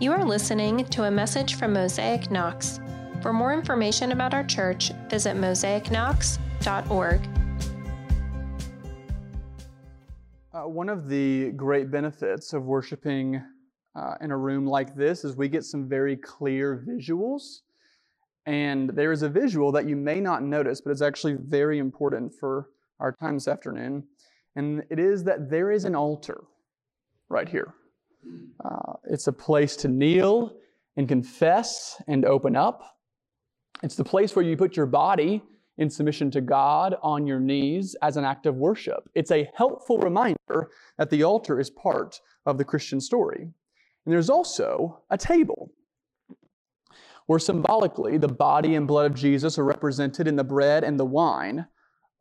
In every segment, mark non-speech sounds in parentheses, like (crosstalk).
You are listening to a message from Mosaic Knox. For more information about our church, visit mosaicknox.org. Uh, one of the great benefits of worshiping uh, in a room like this is we get some very clear visuals. And there is a visual that you may not notice, but it's actually very important for our time this afternoon. And it is that there is an altar right here. Uh, it's a place to kneel and confess and open up. It's the place where you put your body in submission to God on your knees as an act of worship. It's a helpful reminder that the altar is part of the Christian story. And there's also a table where symbolically the body and blood of Jesus are represented in the bread and the wine,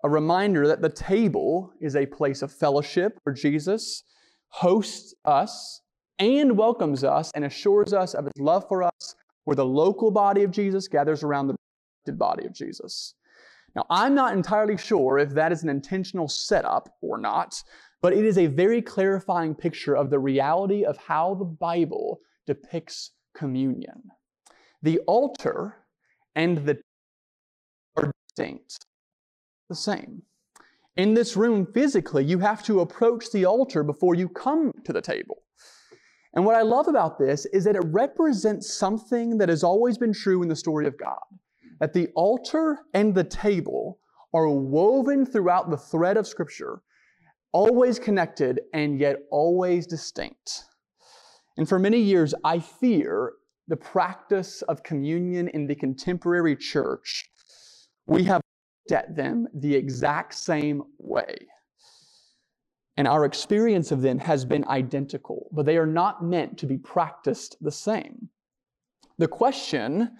a reminder that the table is a place of fellowship where Jesus hosts us and welcomes us and assures us of his love for us, where the local body of Jesus gathers around the body of Jesus. Now, I'm not entirely sure if that is an intentional setup or not, but it is a very clarifying picture of the reality of how the Bible depicts communion. The altar and the are distinct, the same. In this room, physically, you have to approach the altar before you come to the table. And what I love about this is that it represents something that has always been true in the story of God that the altar and the table are woven throughout the thread of Scripture, always connected and yet always distinct. And for many years, I fear the practice of communion in the contemporary church. We have looked at them the exact same way. And our experience of them has been identical, but they are not meant to be practiced the same. The question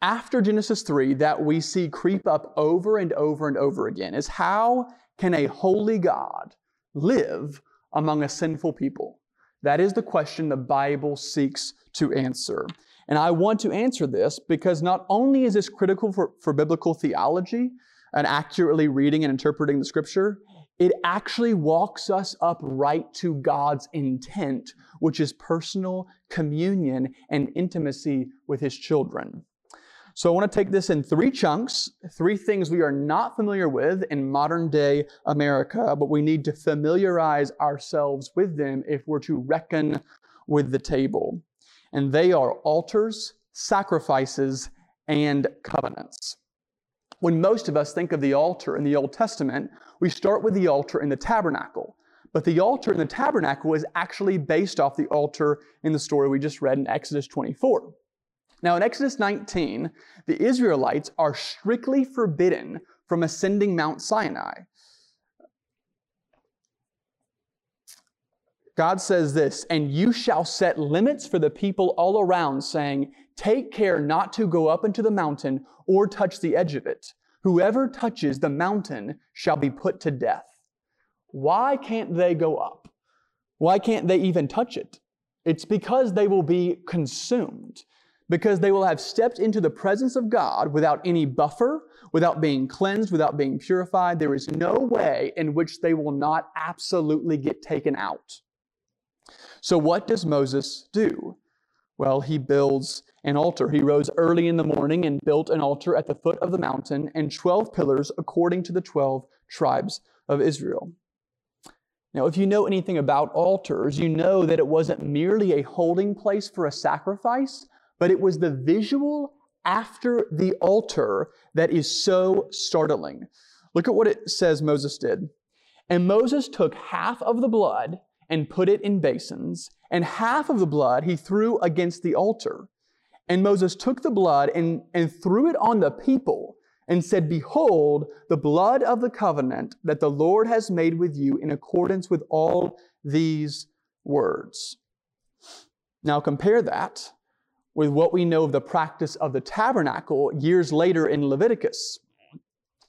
after Genesis 3 that we see creep up over and over and over again is how can a holy God live among a sinful people? That is the question the Bible seeks to answer. And I want to answer this because not only is this critical for, for biblical theology and accurately reading and interpreting the scripture, it actually walks us up right to God's intent, which is personal communion and intimacy with His children. So I want to take this in three chunks, three things we are not familiar with in modern day America, but we need to familiarize ourselves with them if we're to reckon with the table. And they are altars, sacrifices, and covenants. When most of us think of the altar in the Old Testament, we start with the altar in the tabernacle. But the altar in the tabernacle is actually based off the altar in the story we just read in Exodus 24. Now, in Exodus 19, the Israelites are strictly forbidden from ascending Mount Sinai. God says this, and you shall set limits for the people all around, saying, Take care not to go up into the mountain or touch the edge of it. Whoever touches the mountain shall be put to death. Why can't they go up? Why can't they even touch it? It's because they will be consumed, because they will have stepped into the presence of God without any buffer, without being cleansed, without being purified. There is no way in which they will not absolutely get taken out. So, what does Moses do? Well, he builds an altar. He rose early in the morning and built an altar at the foot of the mountain and 12 pillars according to the 12 tribes of Israel. Now, if you know anything about altars, you know that it wasn't merely a holding place for a sacrifice, but it was the visual after the altar that is so startling. Look at what it says Moses did. And Moses took half of the blood and put it in basins, and half of the blood he threw against the altar. And Moses took the blood and, and threw it on the people and said, Behold, the blood of the covenant that the Lord has made with you in accordance with all these words. Now compare that with what we know of the practice of the tabernacle years later in Leviticus.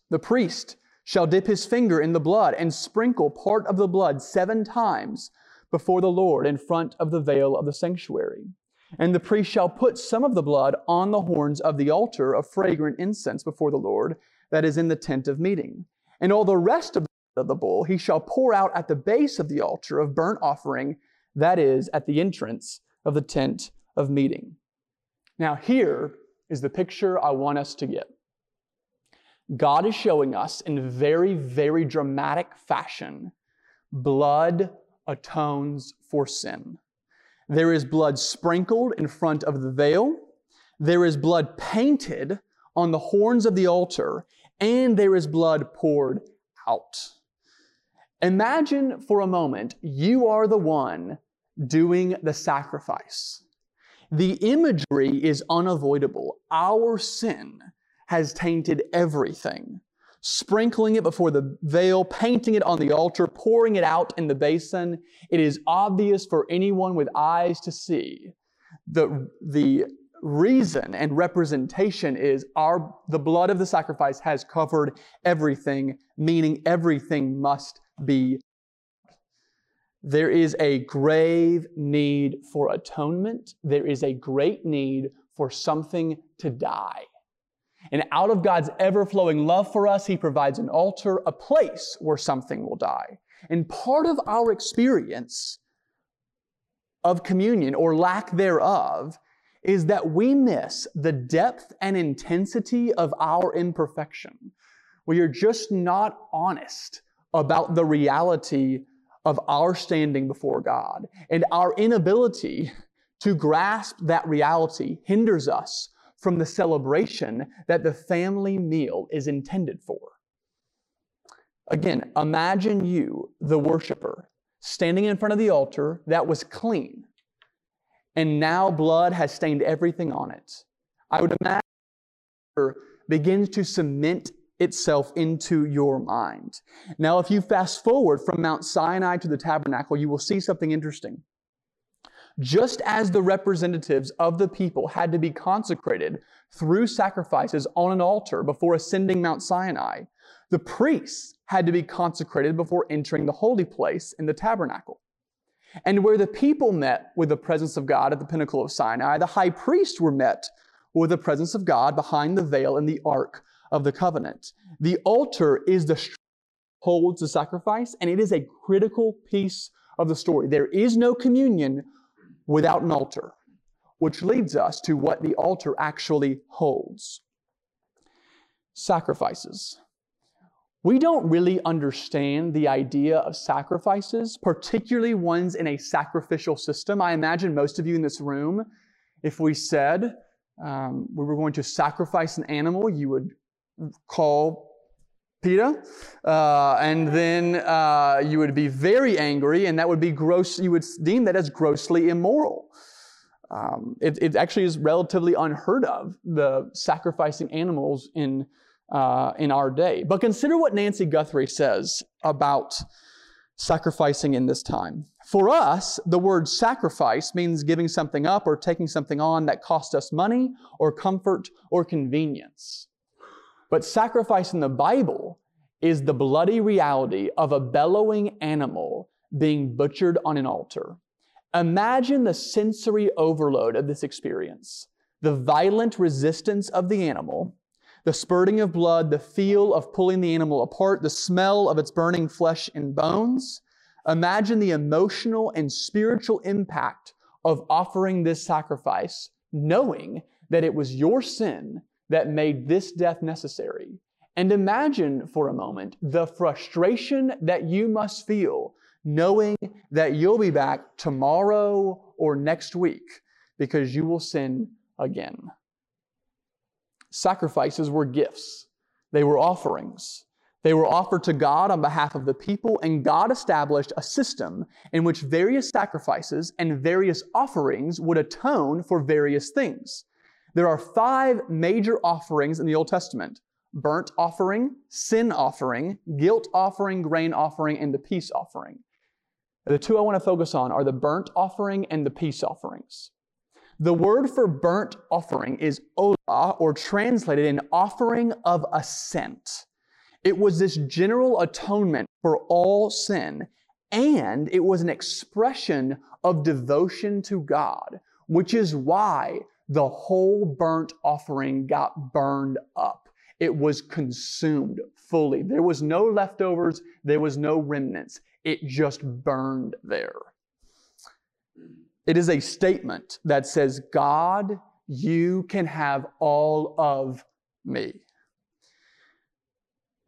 The priest shall dip his finger in the blood and sprinkle part of the blood seven times before the Lord in front of the veil of the sanctuary. And the priest shall put some of the blood on the horns of the altar of fragrant incense before the Lord that is in the tent of meeting. And all the rest of the bull he shall pour out at the base of the altar of burnt offering, that is, at the entrance of the tent of meeting. Now, here is the picture I want us to get. God is showing us in very, very dramatic fashion blood atones for sin. There is blood sprinkled in front of the veil, there is blood painted on the horns of the altar, and there is blood poured out. Imagine for a moment you are the one doing the sacrifice. The imagery is unavoidable. Our sin has tainted everything. Sprinkling it before the veil, painting it on the altar, pouring it out in the basin. It is obvious for anyone with eyes to see. The, the reason and representation is our, the blood of the sacrifice has covered everything, meaning everything must be. There is a grave need for atonement. There is a great need for something to die. And out of God's ever flowing love for us, He provides an altar, a place where something will die. And part of our experience of communion or lack thereof is that we miss the depth and intensity of our imperfection. We are just not honest about the reality of our standing before God. And our inability to grasp that reality hinders us from the celebration that the family meal is intended for. Again, imagine you, the worshiper, standing in front of the altar that was clean, and now blood has stained everything on it. I would imagine begins to cement itself into your mind. Now, if you fast forward from Mount Sinai to the tabernacle, you will see something interesting. Just as the representatives of the people had to be consecrated through sacrifices on an altar before ascending Mount Sinai, the priests had to be consecrated before entering the holy place in the tabernacle. And where the people met with the presence of God at the pinnacle of Sinai, the high priests were met with the presence of God behind the veil in the ark of the covenant. The altar is the holds the sacrifice, and it is a critical piece of the story. There is no communion without an altar, which leads us to what the altar actually holds sacrifices. We don't really understand the idea of sacrifices, particularly ones in a sacrificial system. I imagine most of you in this room, if we said um, we were going to sacrifice an animal, you would call PETA, uh, and then uh, you would be very angry, and that would be gross. You would deem that as grossly immoral. Um, it, it, actually is relatively unheard of the sacrificing animals in uh, in our day. But consider what Nancy Guthrie says about sacrificing in this time. For us, the word sacrifice means giving something up or taking something on that cost us money or comfort or convenience. But sacrifice in the Bible is the bloody reality of a bellowing animal being butchered on an altar. Imagine the sensory overload of this experience, the violent resistance of the animal, the spurting of blood, the feel of pulling the animal apart, the smell of its burning flesh and bones. Imagine the emotional and spiritual impact of offering this sacrifice, knowing that it was your sin that made this death necessary. And imagine for a moment the frustration that you must feel knowing that you'll be back tomorrow or next week because you will sin again. Sacrifices were gifts, they were offerings. They were offered to God on behalf of the people, and God established a system in which various sacrifices and various offerings would atone for various things. There are five major offerings in the Old Testament burnt offering, sin offering, guilt offering, grain offering, and the peace offering. The two I want to focus on are the burnt offering and the peace offerings. The word for burnt offering is olah, or translated an offering of ascent. It was this general atonement for all sin, and it was an expression of devotion to God, which is why the whole burnt offering got burned up. It was consumed fully. There was no leftovers, there was no remnants. It just burned there. It is a statement that says, God, you can have all of me.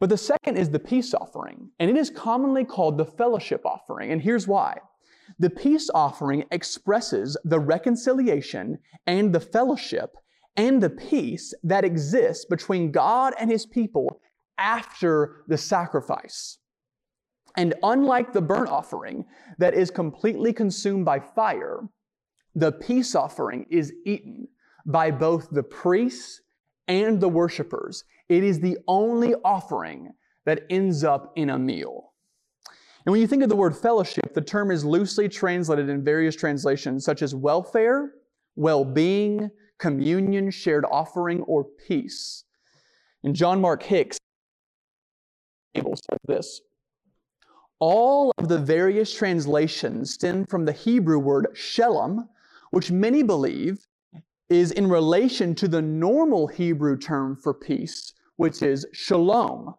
But the second is the peace offering, and it is commonly called the fellowship offering. And here's why. The peace offering expresses the reconciliation and the fellowship and the peace that exists between God and his people after the sacrifice. And unlike the burnt offering that is completely consumed by fire, the peace offering is eaten by both the priests and the worshipers. It is the only offering that ends up in a meal. And when you think of the word fellowship, the term is loosely translated in various translations, such as welfare, well being, communion, shared offering, or peace. And John Mark Hicks says this All of the various translations stem from the Hebrew word shalom, which many believe is in relation to the normal Hebrew term for peace, which is shalom.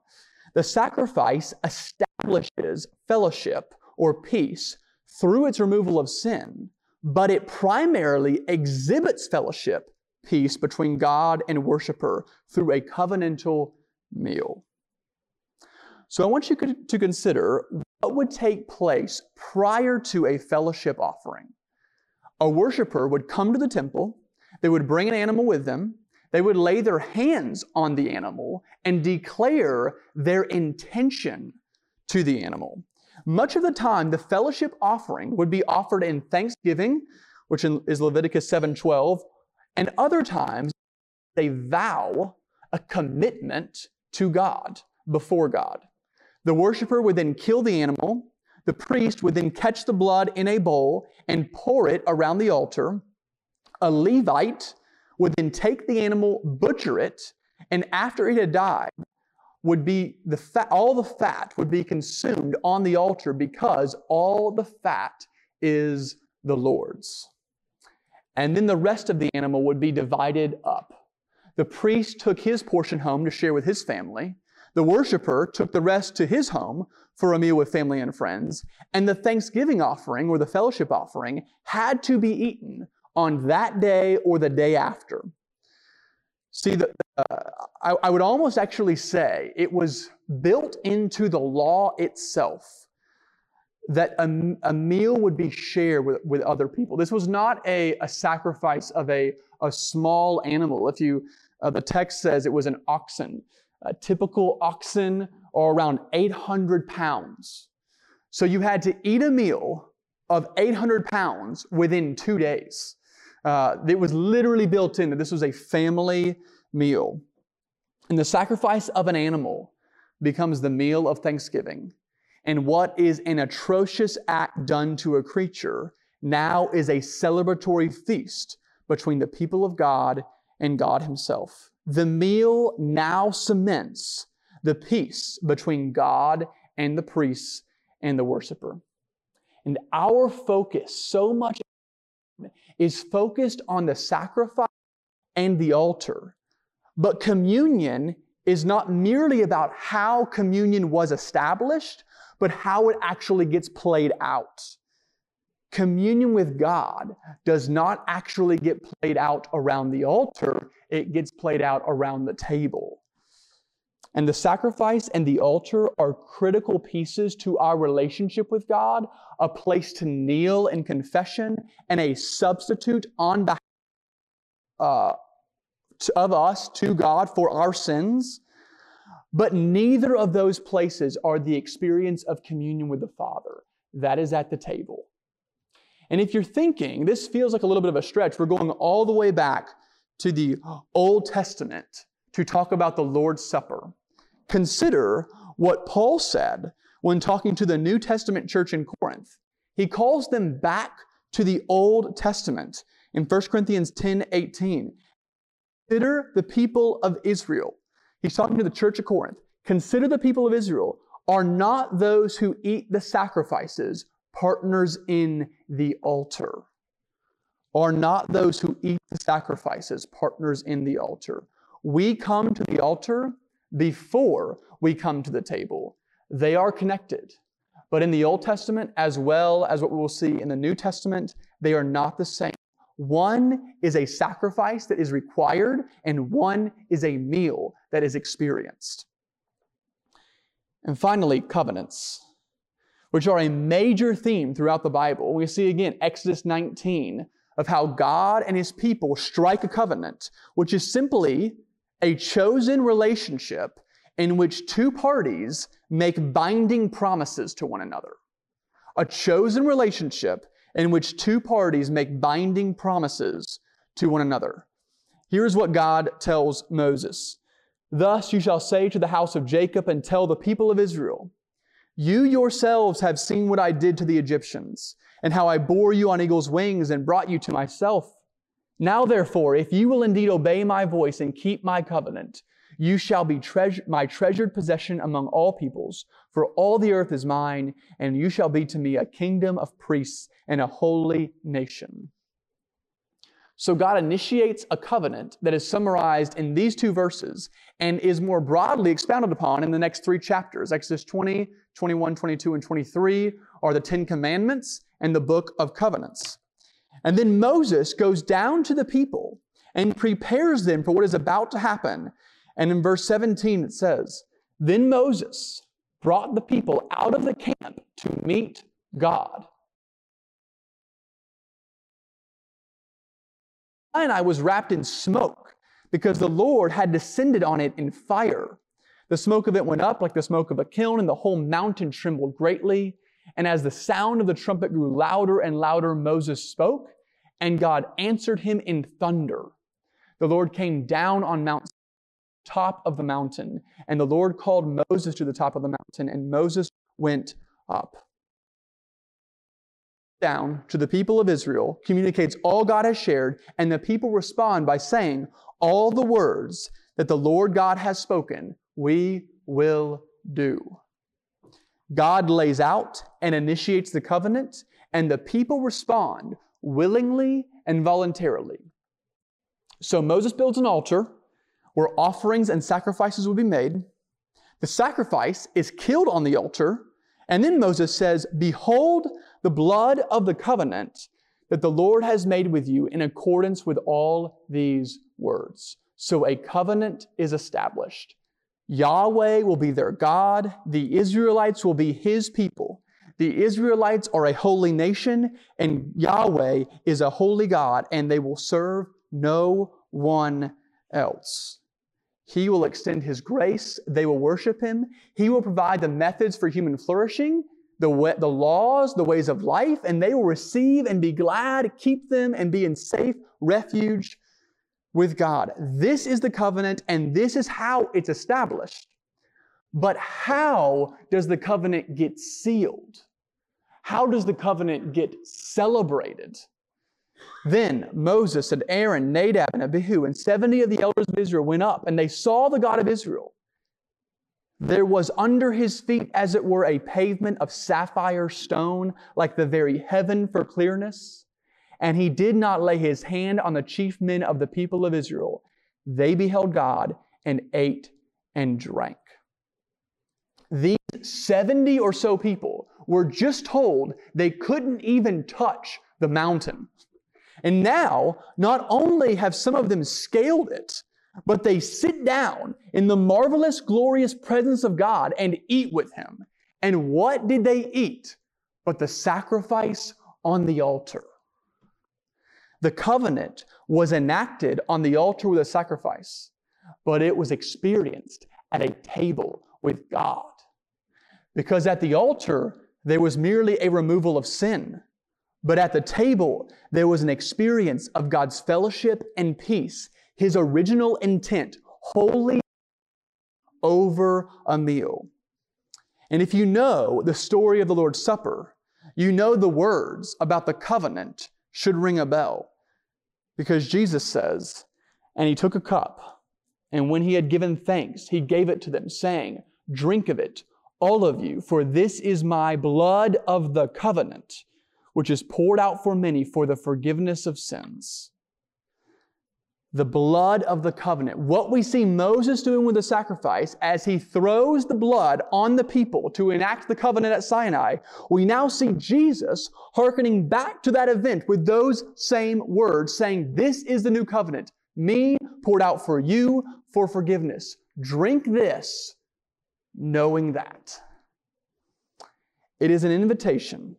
The sacrifice establishes fellowship or peace through its removal of sin, but it primarily exhibits fellowship, peace between God and worshiper through a covenantal meal. So I want you to consider what would take place prior to a fellowship offering. A worshiper would come to the temple, they would bring an animal with them, they would lay their hands on the animal and declare their intention to the animal. Much of the time, the fellowship offering would be offered in thanksgiving, which is Leviticus 7:12, and other times they vow a commitment to God before God. The worshiper would then kill the animal. The priest would then catch the blood in a bowl and pour it around the altar. A Levite would then take the animal, butcher it, and after it had died, would be the fat, all the fat would be consumed on the altar because all the fat is the Lord's. And then the rest of the animal would be divided up. The priest took his portion home to share with his family. The worshiper took the rest to his home for a meal with family and friends. And the thanksgiving offering or the fellowship offering had to be eaten on that day or the day after. See, the, uh, I, I would almost actually say it was built into the law itself that a, a meal would be shared with, with other people. This was not a, a sacrifice of a, a small animal. If you, uh, the text says it was an oxen. A typical oxen are around 800 pounds. So you had to eat a meal of 800 pounds within two days. Uh, it was literally built in that this was a family meal. And the sacrifice of an animal becomes the meal of thanksgiving. And what is an atrocious act done to a creature now is a celebratory feast between the people of God and God Himself. The meal now cements the peace between God and the priests and the worshiper. And our focus so much is focused on the sacrifice and the altar. But communion is not merely about how communion was established, but how it actually gets played out. Communion with God does not actually get played out around the altar, it gets played out around the table. And the sacrifice and the altar are critical pieces to our relationship with God, a place to kneel in confession, and a substitute on behalf uh, of us to God for our sins. But neither of those places are the experience of communion with the Father. That is at the table. And if you're thinking, this feels like a little bit of a stretch, we're going all the way back to the Old Testament to talk about the Lord's Supper. Consider what Paul said when talking to the New Testament church in Corinth. He calls them back to the Old Testament in 1 Corinthians 10 18. Consider the people of Israel. He's talking to the church of Corinth. Consider the people of Israel are not those who eat the sacrifices partners in the altar. Are not those who eat the sacrifices partners in the altar. We come to the altar before we come to the table. They are connected. But in the Old Testament, as well as what we will see in the New Testament, they are not the same. One is a sacrifice that is required, and one is a meal that is experienced. And finally, covenants, which are a major theme throughout the Bible. We see again Exodus 19 of how God and his people strike a covenant, which is simply a chosen relationship in which two parties make binding promises to one another. A chosen relationship in which two parties make binding promises to one another. Here's what God tells Moses Thus you shall say to the house of Jacob and tell the people of Israel, You yourselves have seen what I did to the Egyptians, and how I bore you on eagle's wings and brought you to myself. Now therefore, if you will indeed obey my voice and keep my covenant, you shall be my treasured possession among all peoples, for all the earth is mine, and you shall be to me a kingdom of priests and a holy nation. So God initiates a covenant that is summarized in these two verses and is more broadly expounded upon in the next three chapters. Exodus 20, 21, 22, and 23 are the Ten Commandments and the Book of Covenants. And then Moses goes down to the people and prepares them for what is about to happen. And in verse 17 it says, Then Moses brought the people out of the camp to meet God. Sinai was wrapped in smoke because the Lord had descended on it in fire. The smoke of it went up like the smoke of a kiln, and the whole mountain trembled greatly. And as the sound of the trumpet grew louder and louder, Moses spoke, and God answered him in thunder. The Lord came down on Mount top of the mountain, and the Lord called Moses to the top of the mountain, and Moses went up down to the people of Israel, communicates all God has shared, and the people respond by saying, All the words that the Lord God has spoken, we will do. God lays out and initiates the covenant, and the people respond willingly and voluntarily. So Moses builds an altar where offerings and sacrifices will be made. The sacrifice is killed on the altar, and then Moses says, Behold, the blood of the covenant that the Lord has made with you in accordance with all these words. So a covenant is established. Yahweh will be their God. The Israelites will be his people. The Israelites are a holy nation, and Yahweh is a holy God, and they will serve no one else. He will extend His grace. They will worship Him. He will provide the methods for human flourishing the, way, the laws, the ways of life, and they will receive and be glad, keep them, and be in safe refuge with God. This is the covenant, and this is how it's established. But how does the covenant get sealed? How does the covenant get celebrated? Then Moses and Aaron, Nadab and Abihu, and 70 of the elders of Israel went up, and they saw the God of Israel. There was under his feet, as it were, a pavement of sapphire stone, like the very heaven for clearness. And he did not lay his hand on the chief men of the people of Israel. They beheld God and ate and drank. These 70 or so people were just told they couldn't even touch the mountain. And now, not only have some of them scaled it, but they sit down in the marvelous, glorious presence of God and eat with Him. And what did they eat? But the sacrifice on the altar. The covenant was enacted on the altar with a sacrifice, but it was experienced at a table with God. Because at the altar, there was merely a removal of sin. But at the table, there was an experience of God's fellowship and peace his original intent wholly over a meal. And if you know the story of the Lord's Supper, you know the words about the covenant should ring a bell. Because Jesus says, And he took a cup, and when he had given thanks, he gave it to them, saying, Drink of it, all of you, for this is my blood of the covenant, which is poured out for many for the forgiveness of sins. The blood of the covenant. What we see Moses doing with the sacrifice as he throws the blood on the people to enact the covenant at Sinai, we now see Jesus hearkening back to that event with those same words, saying, This is the new covenant, me poured out for you for forgiveness. Drink this, knowing that. It is an invitation.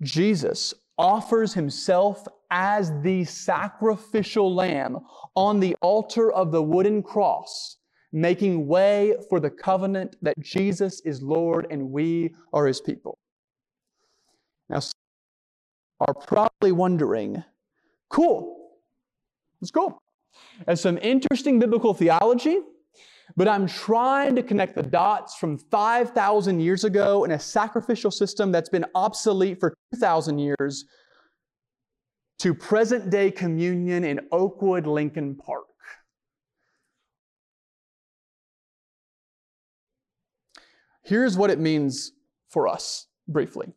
Jesus offers himself as the sacrificial lamb on the altar of the wooden cross, making way for the covenant that Jesus is Lord and we are his people. Now, some are probably wondering, cool, let's go. As some interesting biblical theology, but I'm trying to connect the dots from 5,000 years ago in a sacrificial system that's been obsolete for 2,000 years to present day communion in Oakwood Lincoln Park. Here's what it means for us briefly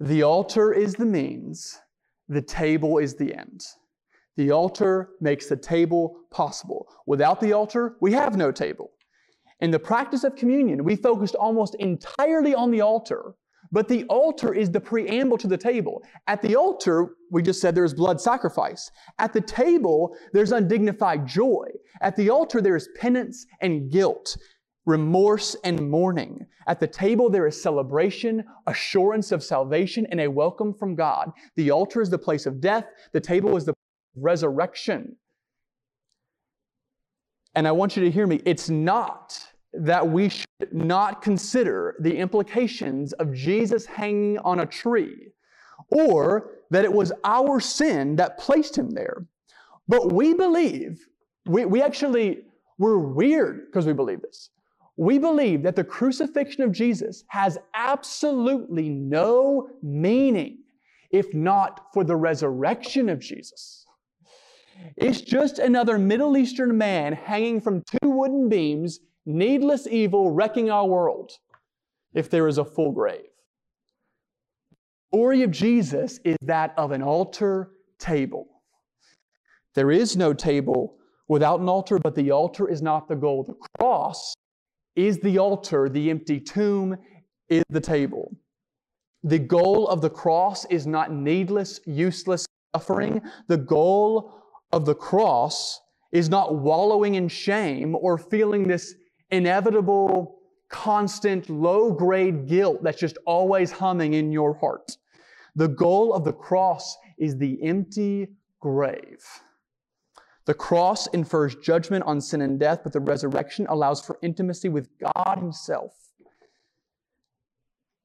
the altar is the means, the table is the end. The altar makes the table possible. Without the altar, we have no table. In the practice of communion, we focused almost entirely on the altar but the altar is the preamble to the table. At the altar, we just said there's blood sacrifice. At the table, there's undignified joy. At the altar, there is penance and guilt, remorse and mourning. At the table, there is celebration, assurance of salvation, and a welcome from God. The altar is the place of death. The table is the resurrection. And I want you to hear me. It's not that we should not consider the implications of Jesus hanging on a tree, or that it was our sin that placed him there. But we believe, we, we actually, we're weird because we believe this. We believe that the crucifixion of Jesus has absolutely no meaning if not for the resurrection of Jesus. It's just another Middle Eastern man hanging from two wooden beams needless evil wrecking our world if there is a full grave. The story of Jesus is that of an altar table. There is no table without an altar, but the altar is not the goal. The cross is the altar, the empty tomb is the table. The goal of the cross is not needless, useless suffering. The goal of the cross is not wallowing in shame or feeling this inevitable, constant, low grade guilt that's just always humming in your heart. The goal of the cross is the empty grave. The cross infers judgment on sin and death, but the resurrection allows for intimacy with God Himself.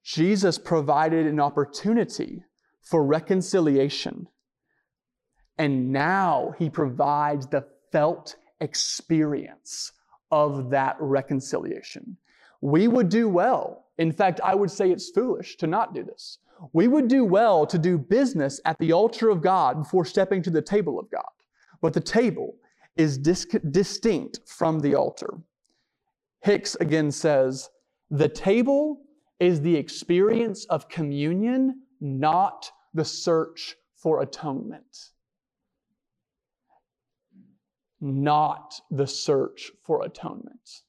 Jesus provided an opportunity for reconciliation. And now He provides the felt experience of that reconciliation. We would do well. In fact, I would say it's foolish to not do this. We would do well to do business at the altar of God before stepping to the table of God. But the table is dis- distinct from the altar. Hicks again says, the table is the experience of communion, not the search for atonement not the search for atonement.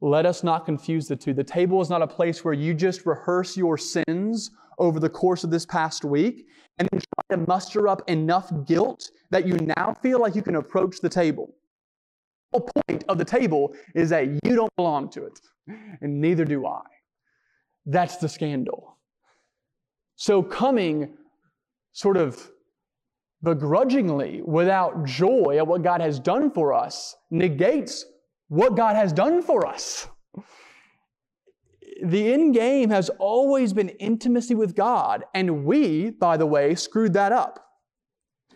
Let us not confuse the two. The table is not a place where you just rehearse your sins over the course of this past week and then try to muster up enough guilt that you now feel like you can approach the table. The whole point of the table is that you don't belong to it, and neither do I. That's the scandal. So, coming sort of begrudgingly, without joy at what God has done for us, negates what God has done for us. The end game has always been intimacy with God, and we, by the way, screwed that up.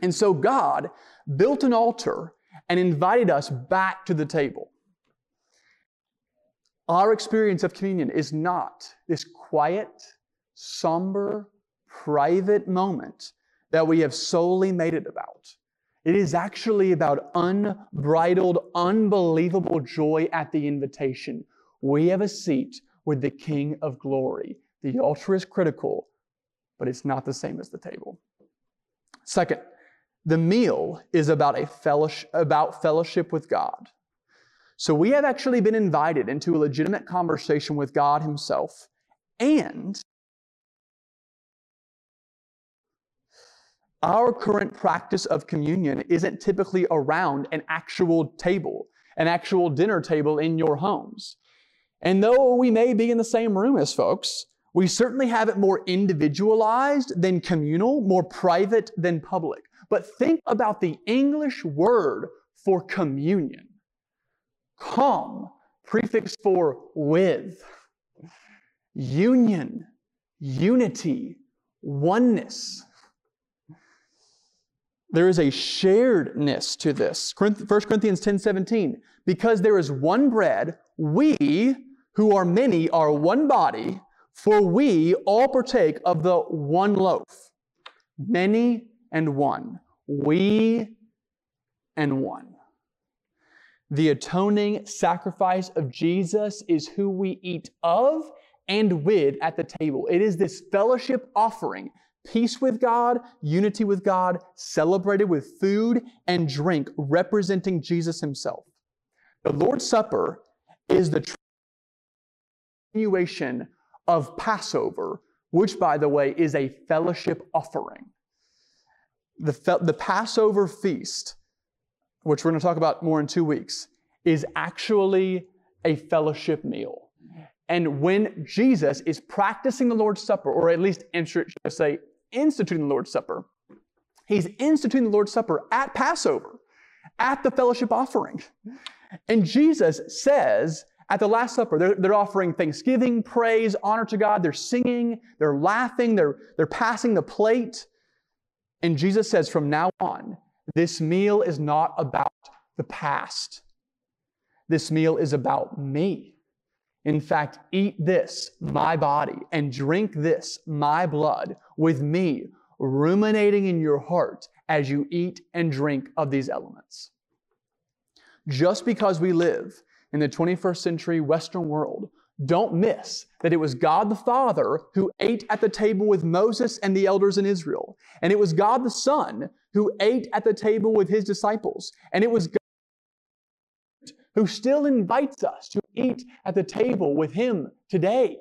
And so God built an altar and invited us back to the table. Our experience of communion is not this quiet, somber, private moment that we have solely made it about. It is actually about unbridled, unbelievable joy at the invitation. We have a seat with the King of glory. The altar is critical, but it's not the same as the table. Second, the meal is about a fellowship, about fellowship with God. So we have actually been invited into a legitimate conversation with God Himself. And our current practice of communion isn't typically around an actual table, an actual dinner table in your homes. And though we may be in the same room as folks, we certainly have it more individualized than communal, more private than public. But think about the English word for communion. Come, prefix for with. Union, unity, oneness. There is a sharedness to this. 1 Corinthians 10 17. Because there is one bread, we who are many are one body, for we all partake of the one loaf. Many and one. We and one. The atoning sacrifice of Jesus is who we eat of and with at the table. It is this fellowship offering, peace with God, unity with God, celebrated with food and drink representing Jesus himself. The Lord's Supper is the continuation of Passover, which, by the way, is a fellowship offering. The, fe- the Passover feast, which we're going to talk about more in two weeks, is actually a fellowship meal. And when Jesus is practicing the Lord's Supper, or at least, should I say, instituting the Lord's Supper, he's instituting the Lord's Supper at Passover, at the fellowship offering. And Jesus says at the Last Supper, they're, they're offering thanksgiving, praise, honor to God. They're singing, they're laughing, they're, they're passing the plate. And Jesus says, from now on, this meal is not about the past. This meal is about me. In fact, eat this, my body, and drink this, my blood, with me, ruminating in your heart as you eat and drink of these elements. Just because we live in the 21st century Western world, don't miss that it was God the Father who ate at the table with Moses and the elders in Israel. And it was God the Son who ate at the table with his disciples. And it was who still invites us to eat at the table with him today.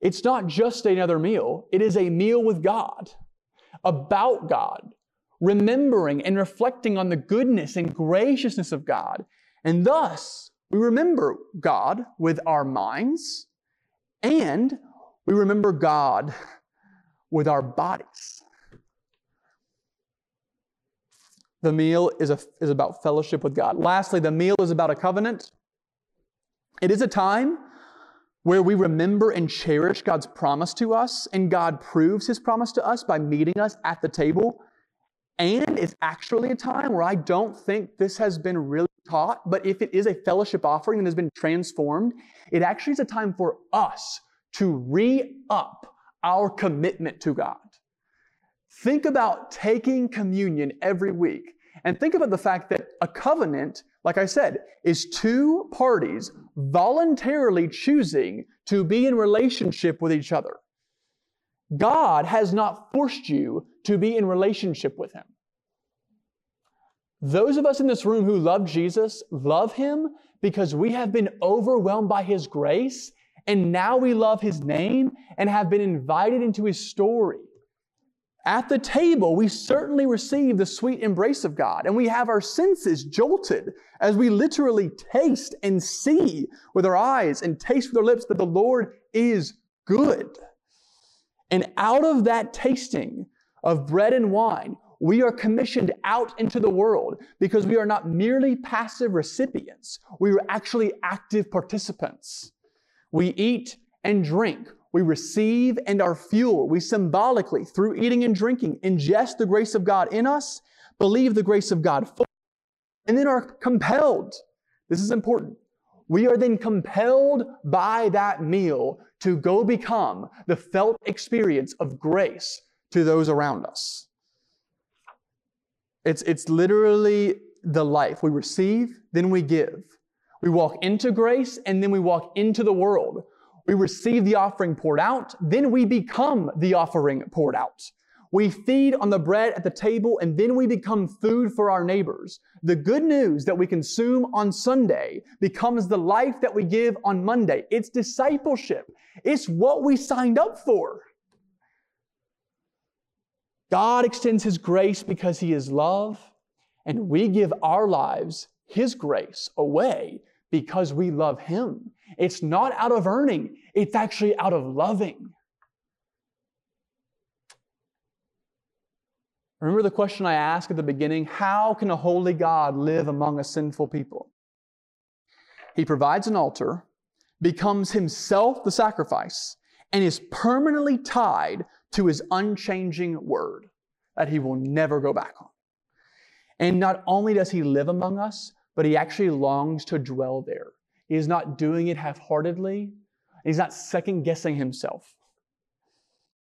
It's not just another meal, it is a meal with God, about God, remembering and reflecting on the goodness and graciousness of God and thus, we remember God with our minds and we remember God with our bodies. The meal is, a, is about fellowship with God. Lastly, the meal is about a covenant. It is a time where we remember and cherish God's promise to us, and God proves His promise to us by meeting us at the table. And it's actually a time where I don't think this has been really taught, but if it is a fellowship offering that has been transformed, it actually is a time for us to re up our commitment to God. Think about taking communion every week and think about the fact that a covenant, like I said, is two parties voluntarily choosing to be in relationship with each other. God has not forced you to be in relationship with Him. Those of us in this room who love Jesus love him because we have been overwhelmed by his grace and now we love his name and have been invited into his story. At the table, we certainly receive the sweet embrace of God and we have our senses jolted as we literally taste and see with our eyes and taste with our lips that the Lord is good. And out of that tasting of bread and wine, we are commissioned out into the world because we are not merely passive recipients. We are actually active participants. We eat and drink. We receive and are fueled. We symbolically, through eating and drinking, ingest the grace of God in us, believe the grace of God, and then are compelled. This is important. We are then compelled by that meal to go become the felt experience of grace to those around us. It's, it's literally the life. We receive, then we give. We walk into grace, and then we walk into the world. We receive the offering poured out, then we become the offering poured out. We feed on the bread at the table and then we become food for our neighbors. The good news that we consume on Sunday becomes the life that we give on Monday. It's discipleship. It's what we signed up for. God extends His grace because He is love, and we give our lives, His grace, away because we love Him. It's not out of earning, it's actually out of loving. Remember the question I asked at the beginning how can a holy God live among a sinful people? He provides an altar, becomes himself the sacrifice, and is permanently tied to his unchanging word that he will never go back on. And not only does he live among us, but he actually longs to dwell there. He is not doing it half heartedly, he's not second guessing himself.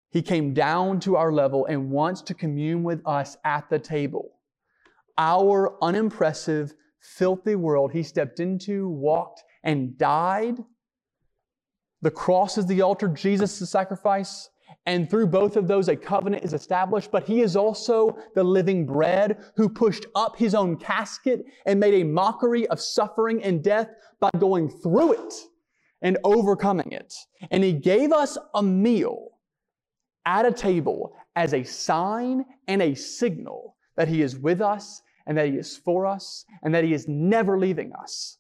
He came down to our level and wants to commune with us at the table. Our unimpressive, filthy world he stepped into, walked, and died. The cross is the altar, Jesus the sacrifice, and through both of those a covenant is established. But he is also the living bread who pushed up his own casket and made a mockery of suffering and death by going through it and overcoming it. And he gave us a meal at a table as a sign and a signal that He is with us and that He is for us and that He is never leaving us.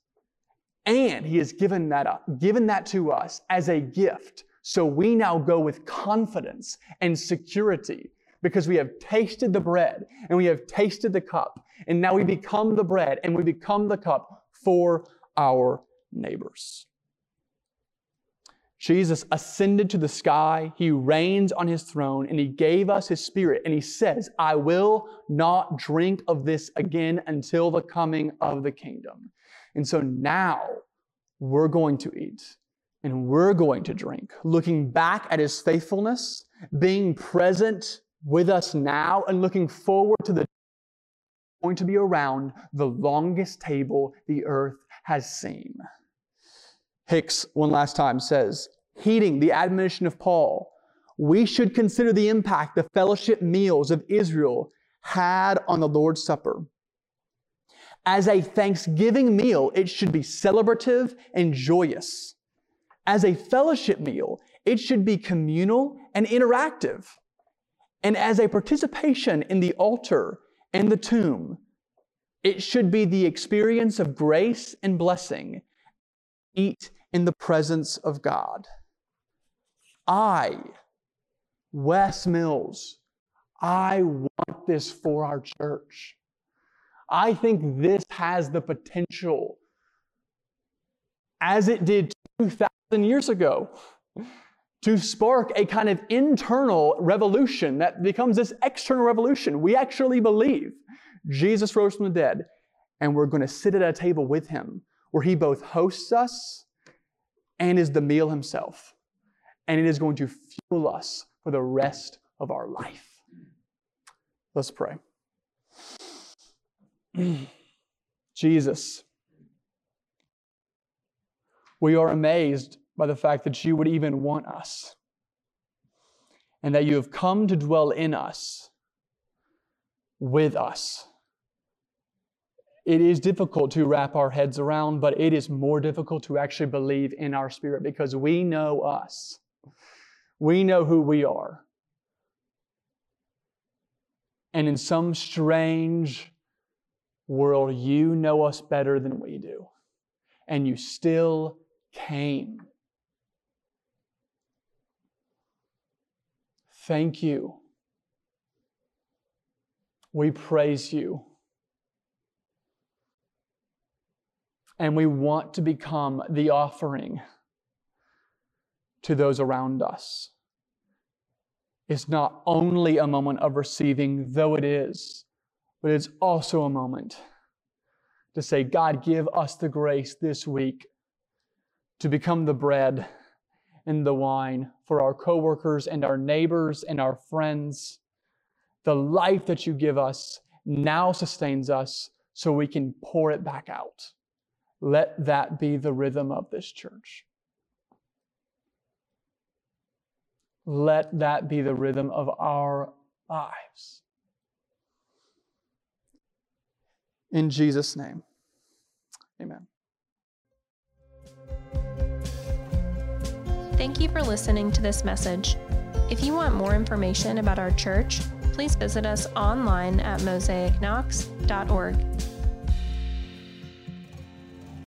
And He has given that up, given that to us as a gift. So we now go with confidence and security because we have tasted the bread and we have tasted the cup. And now we become the bread and we become the cup for our neighbors. Jesus ascended to the sky, he reigns on his throne, and he gave us his spirit. And he says, I will not drink of this again until the coming of the kingdom. And so now we're going to eat and we're going to drink, looking back at his faithfulness, being present with us now, and looking forward to the going to be around the longest table the earth has seen. Hicks, one last time, says, heeding the admonition of Paul, we should consider the impact the fellowship meals of Israel had on the Lord's Supper. As a thanksgiving meal, it should be celebrative and joyous. As a fellowship meal, it should be communal and interactive. And as a participation in the altar and the tomb, it should be the experience of grace and blessing. Eat in the presence of God. I, Wes Mills, I want this for our church. I think this has the potential, as it did 2,000 years ago, to spark a kind of internal revolution that becomes this external revolution. We actually believe Jesus rose from the dead, and we're going to sit at a table with him where he both hosts us and is the meal himself. And it is going to fuel us for the rest of our life. Let's pray. (clears throat) Jesus, we are amazed by the fact that you would even want us and that you have come to dwell in us, with us. It is difficult to wrap our heads around, but it is more difficult to actually believe in our spirit because we know us. We know who we are. And in some strange world, you know us better than we do. And you still came. Thank you. We praise you. and we want to become the offering to those around us. It's not only a moment of receiving, though it is, but it's also a moment to say, God, give us the grace this week to become the bread and the wine for our coworkers and our neighbors and our friends. The life that you give us now sustains us so we can pour it back out. Let that be the rhythm of this church. Let that be the rhythm of our lives. In Jesus' name, amen. Thank you for listening to this message. If you want more information about our church, please visit us online at mosaicknox.org.